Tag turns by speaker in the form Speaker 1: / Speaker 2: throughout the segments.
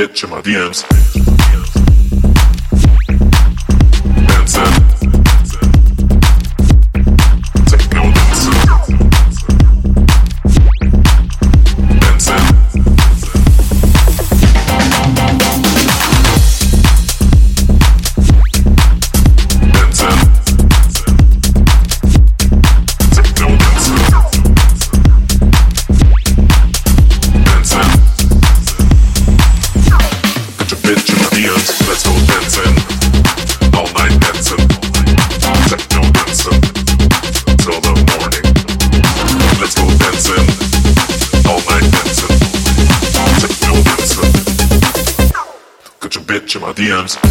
Speaker 1: bitch in my DMs. DMs.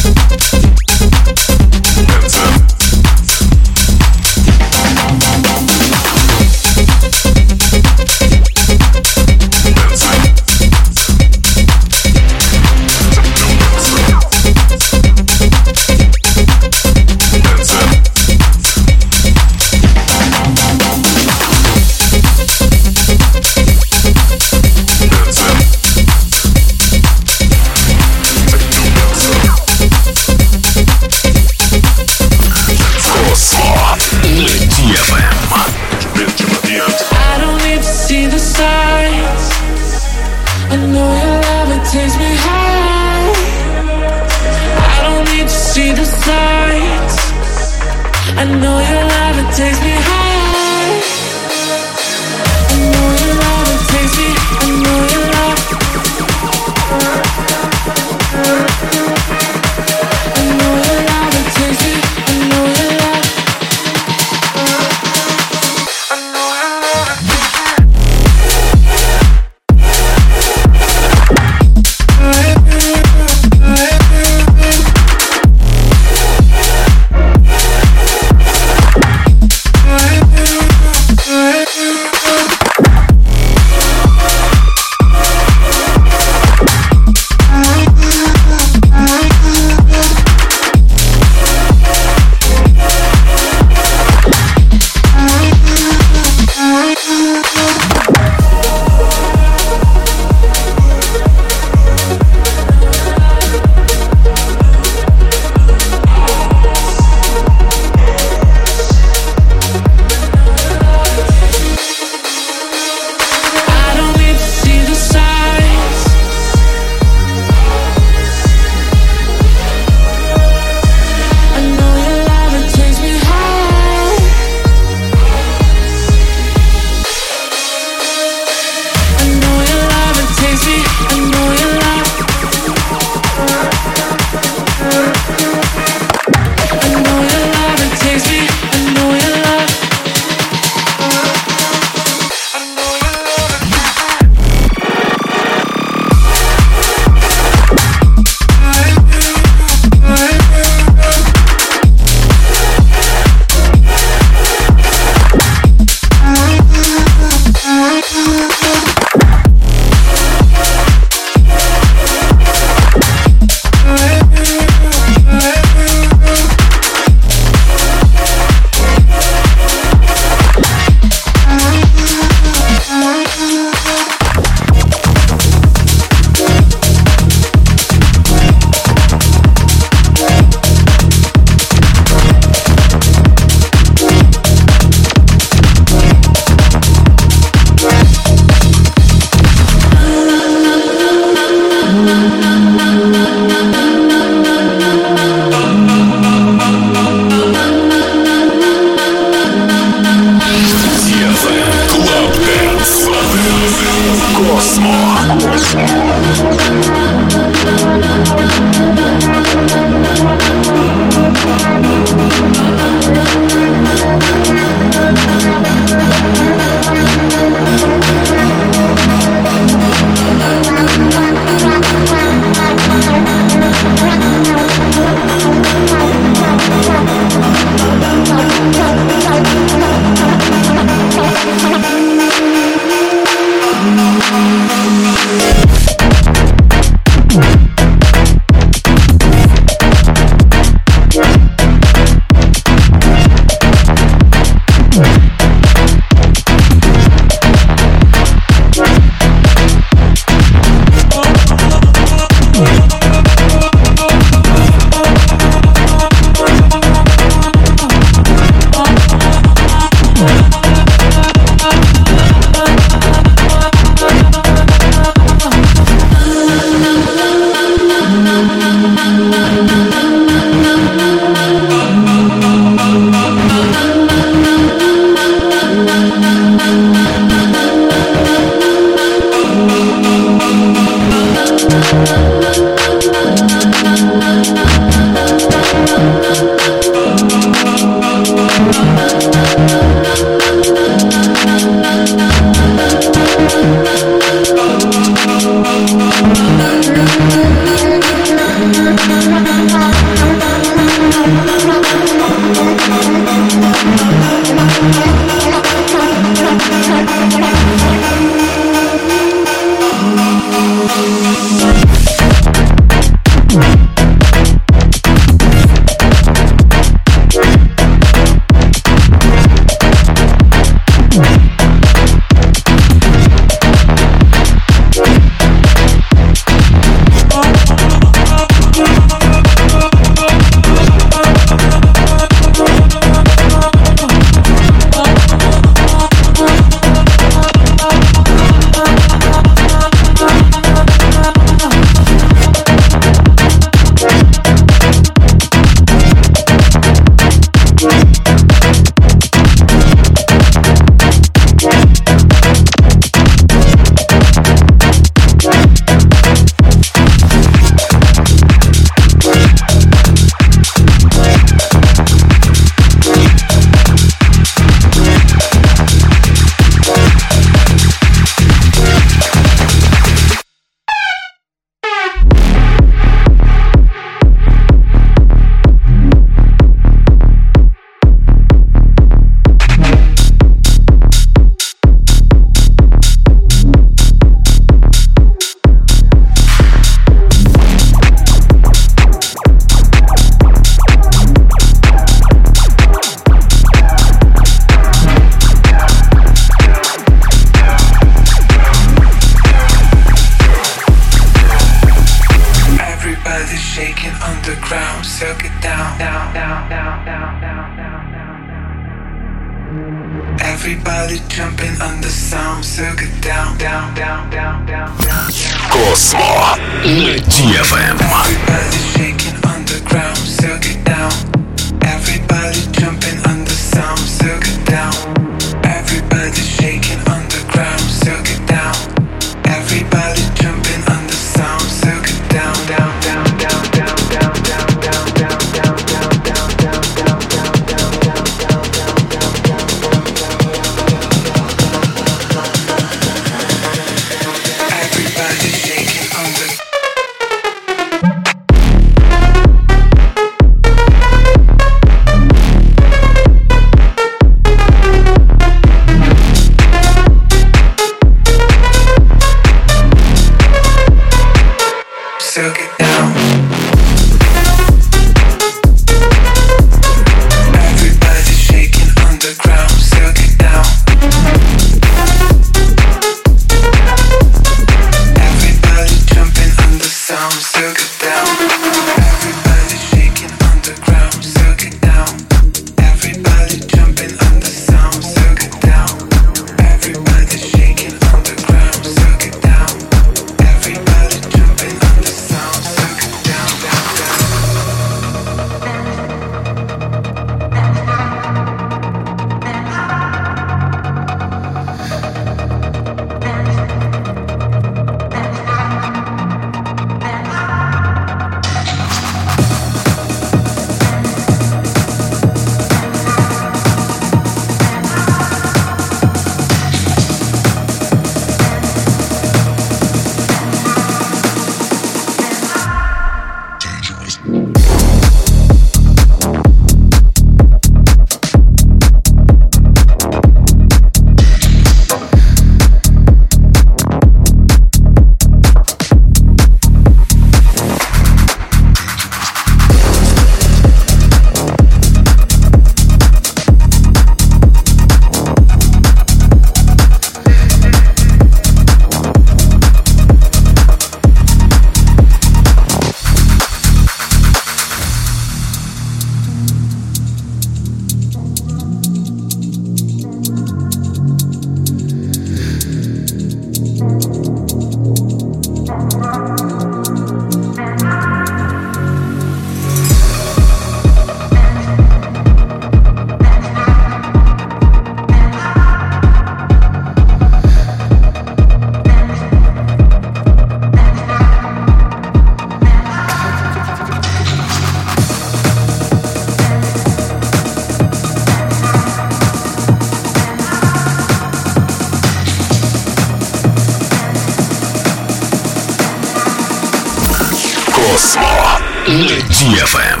Speaker 1: ZFM.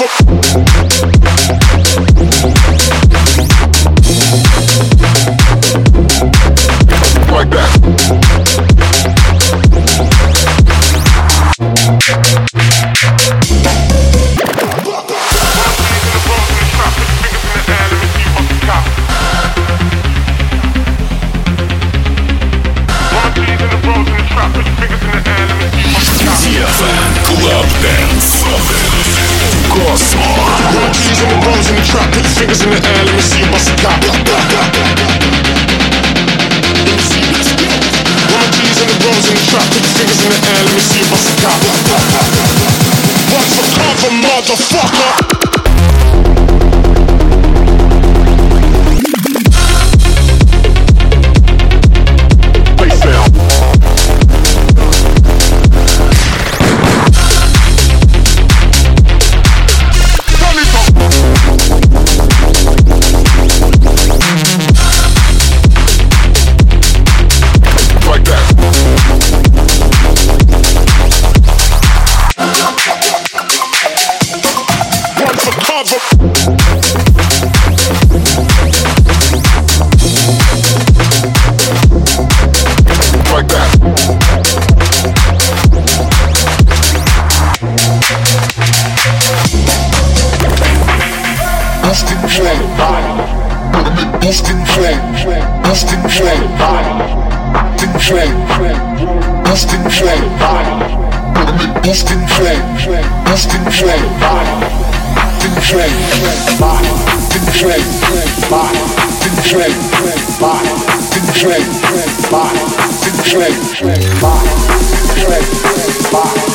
Speaker 1: mother. Bye.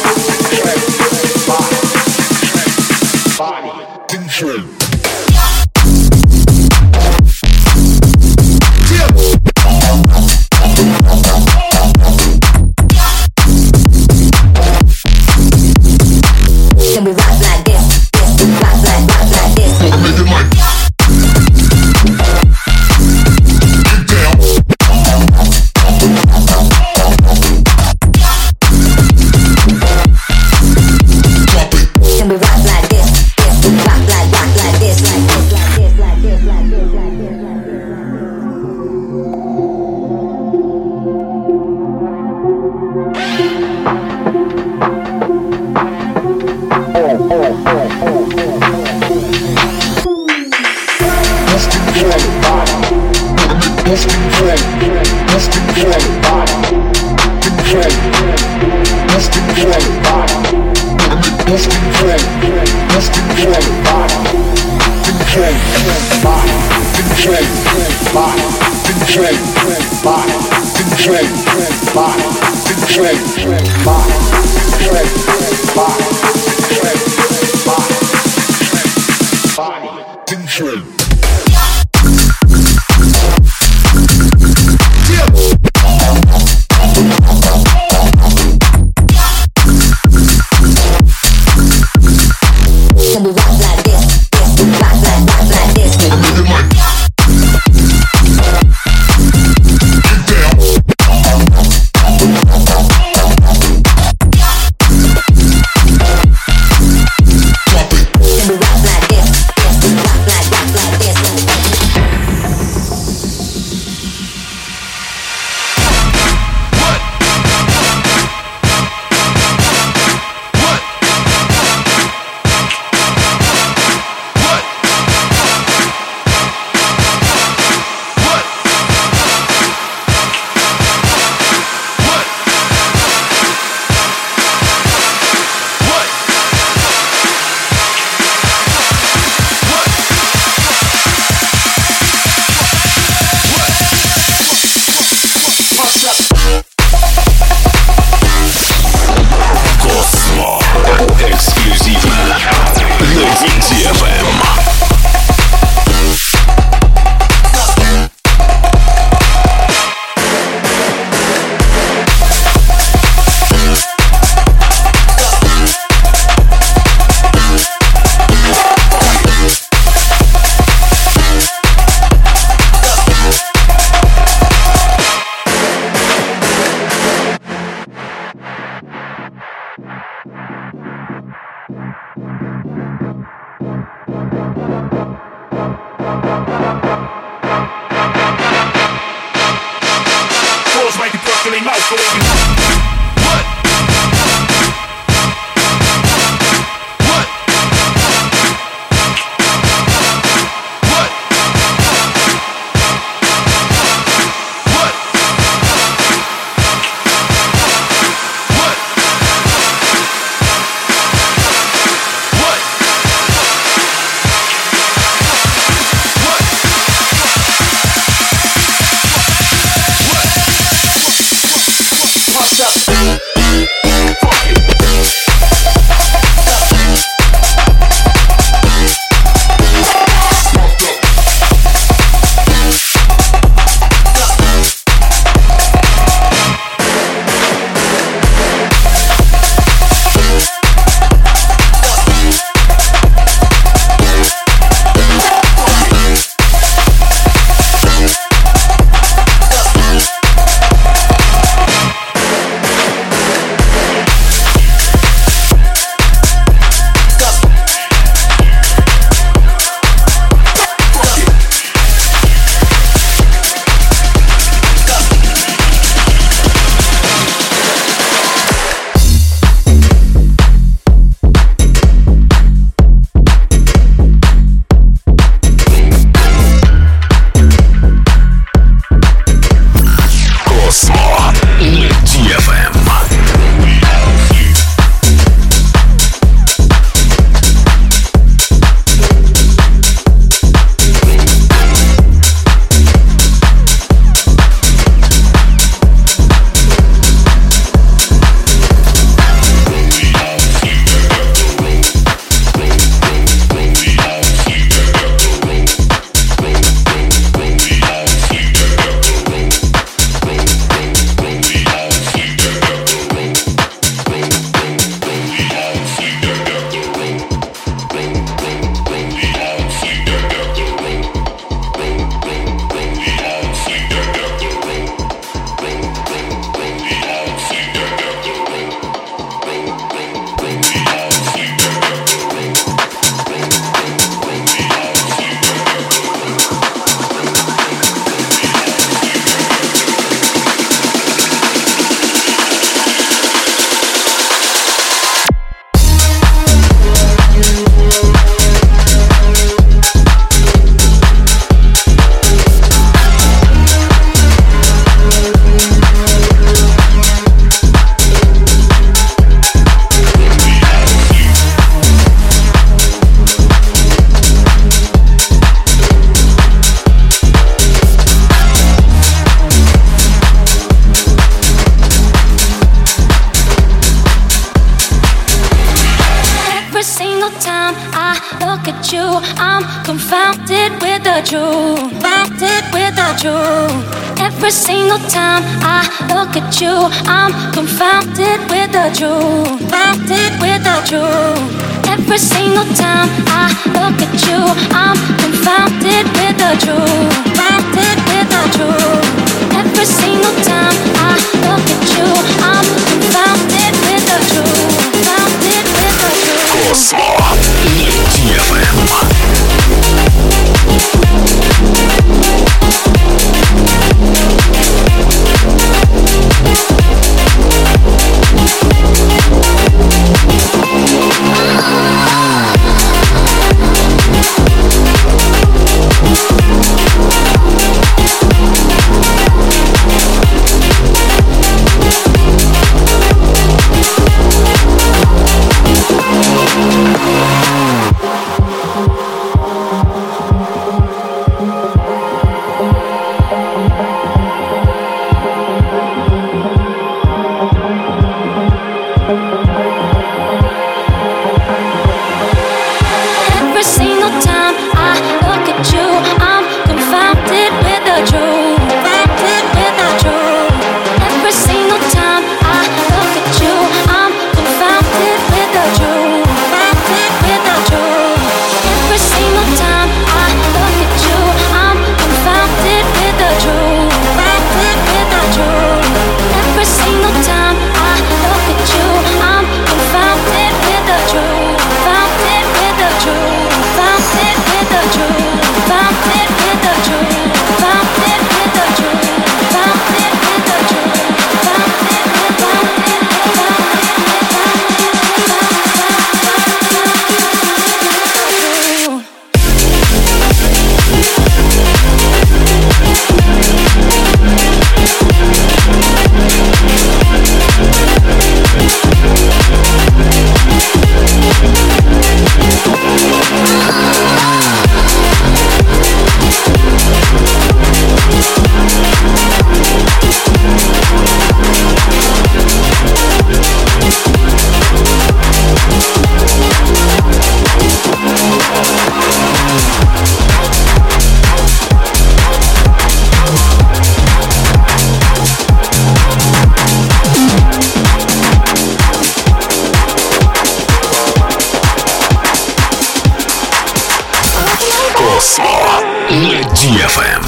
Speaker 2: DFM.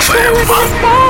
Speaker 2: FM.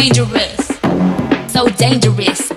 Speaker 2: На DFM.
Speaker 3: dangerous.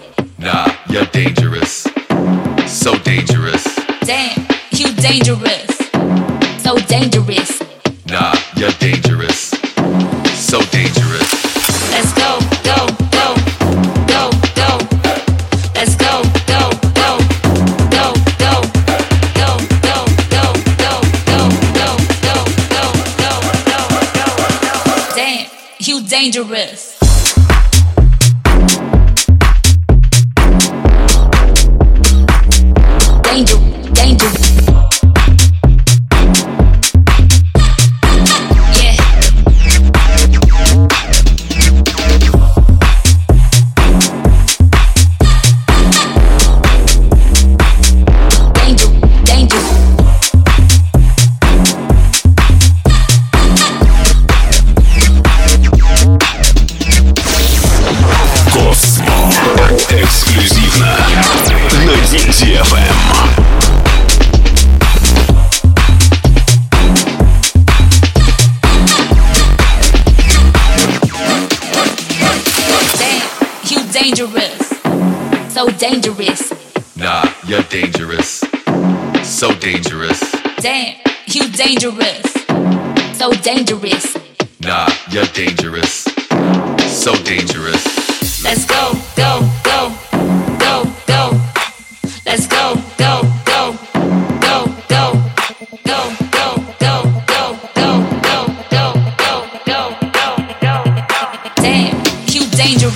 Speaker 3: Dangerous.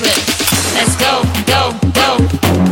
Speaker 4: Let's go, go, go, go, go.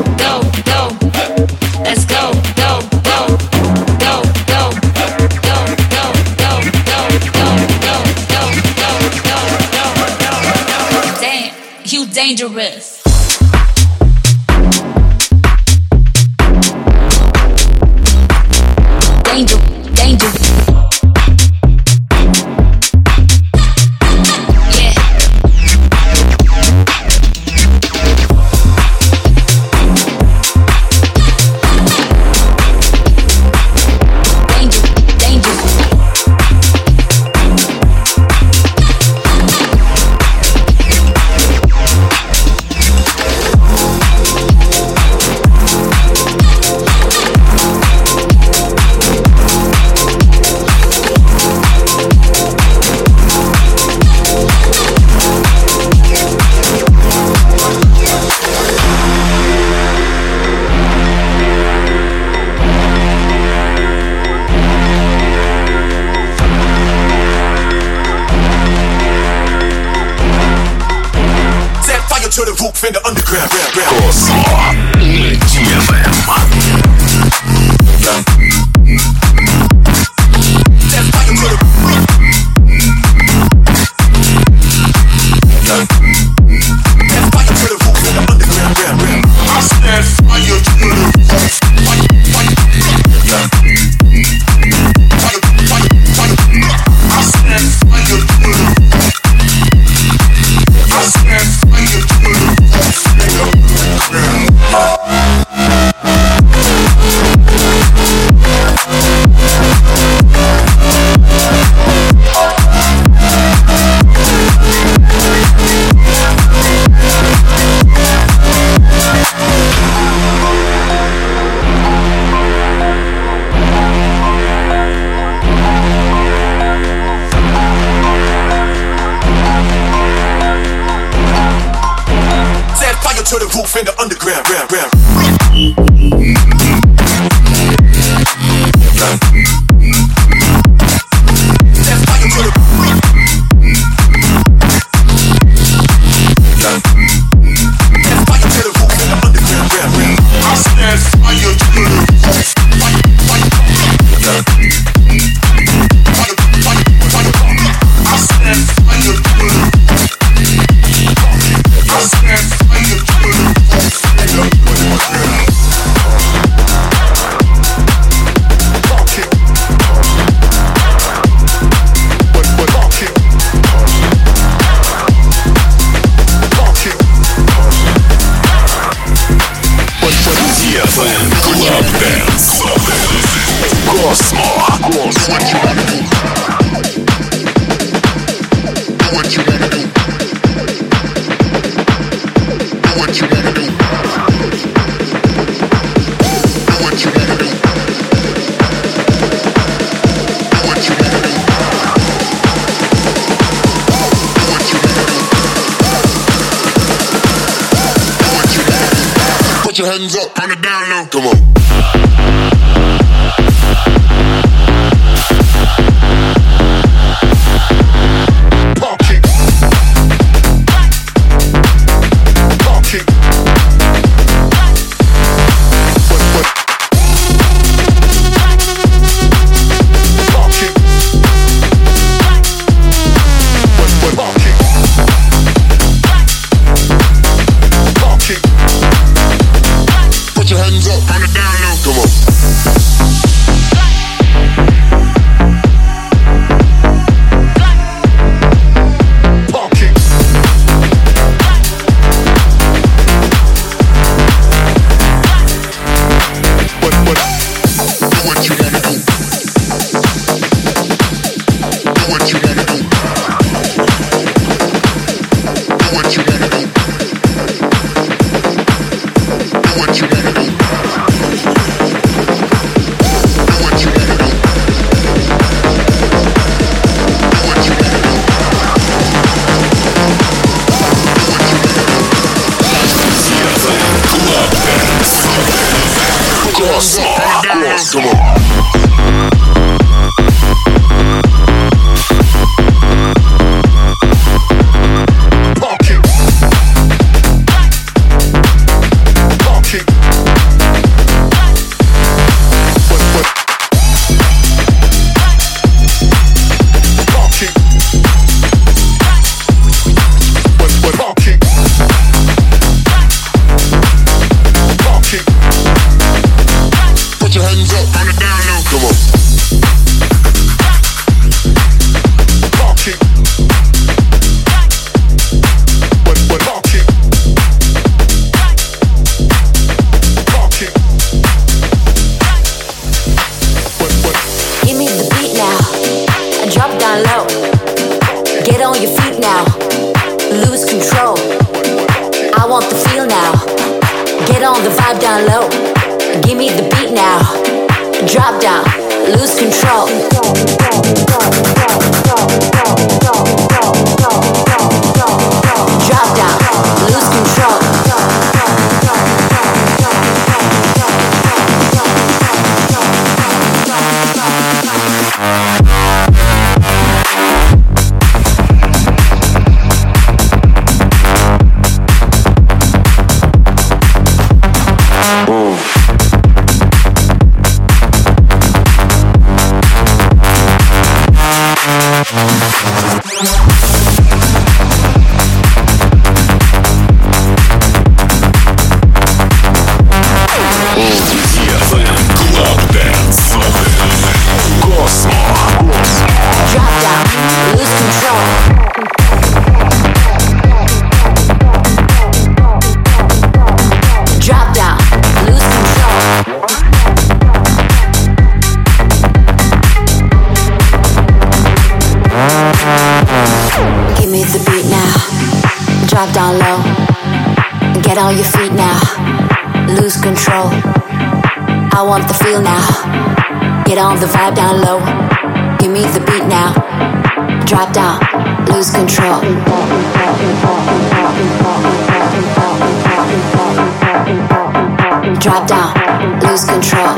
Speaker 5: Drop down. Lose control.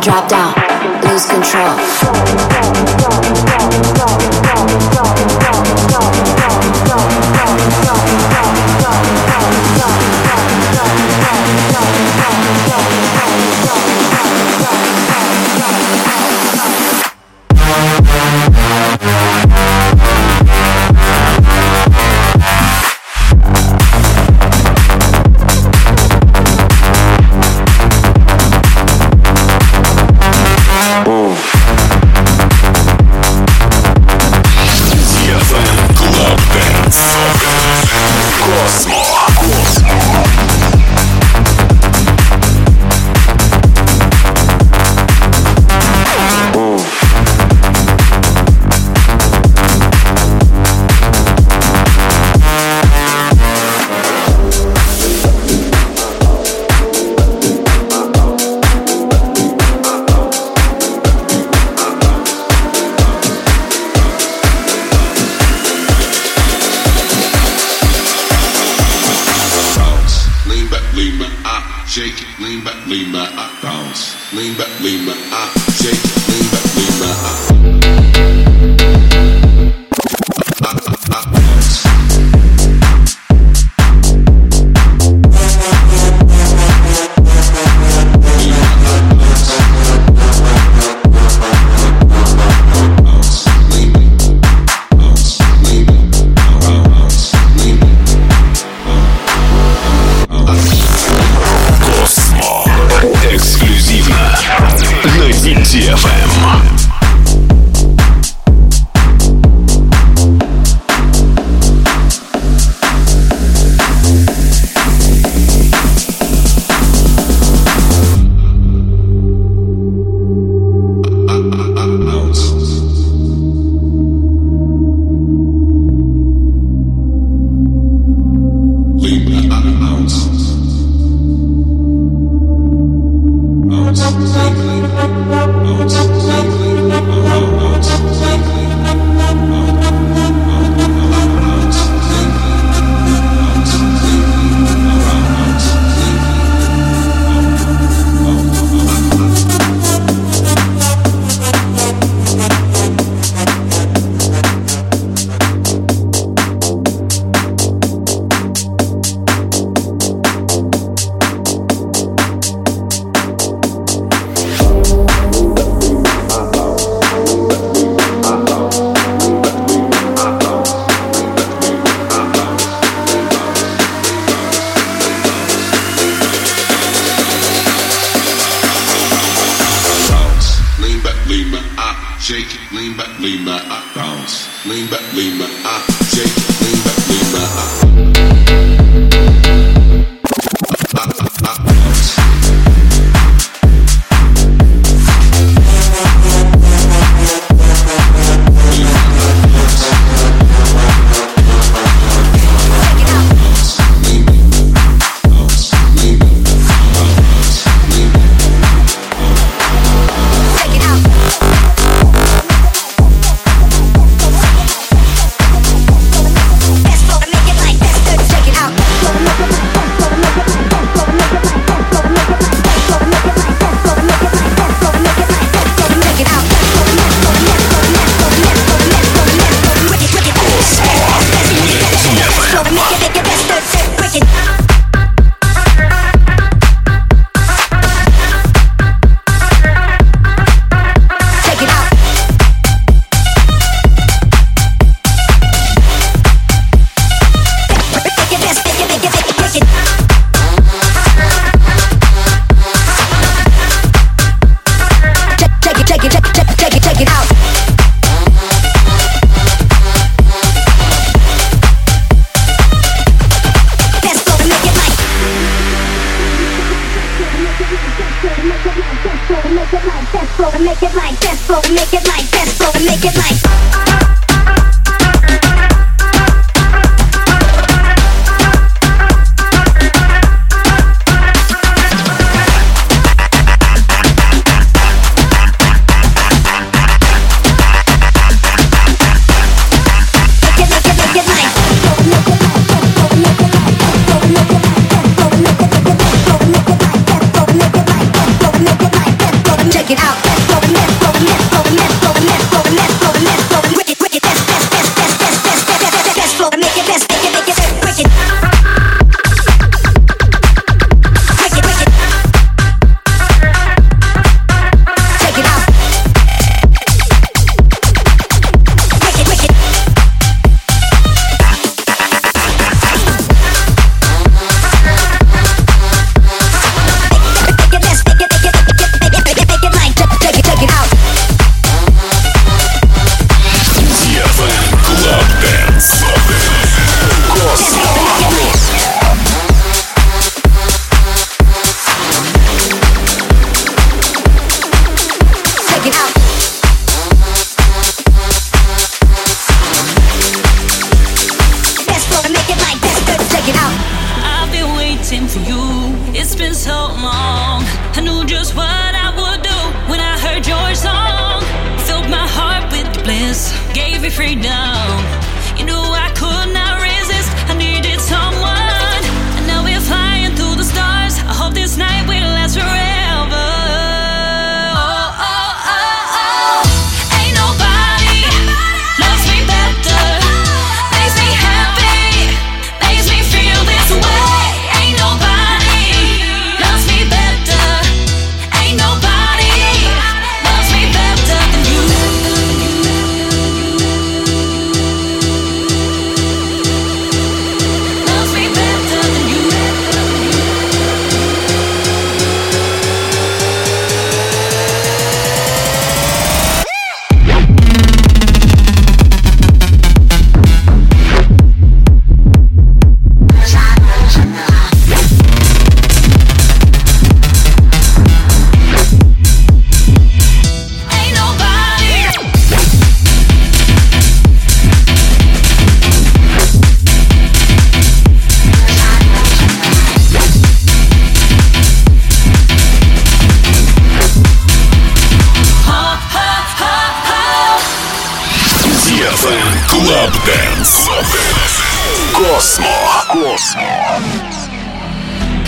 Speaker 5: Drop down. Lose control.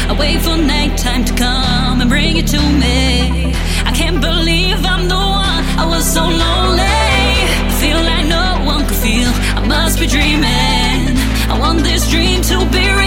Speaker 5: I
Speaker 6: wait for nighttime to come and bring it to me. I can't believe I'm the one. I was so lonely. Feel like no one could feel. I must be dreaming. I want this dream to be real.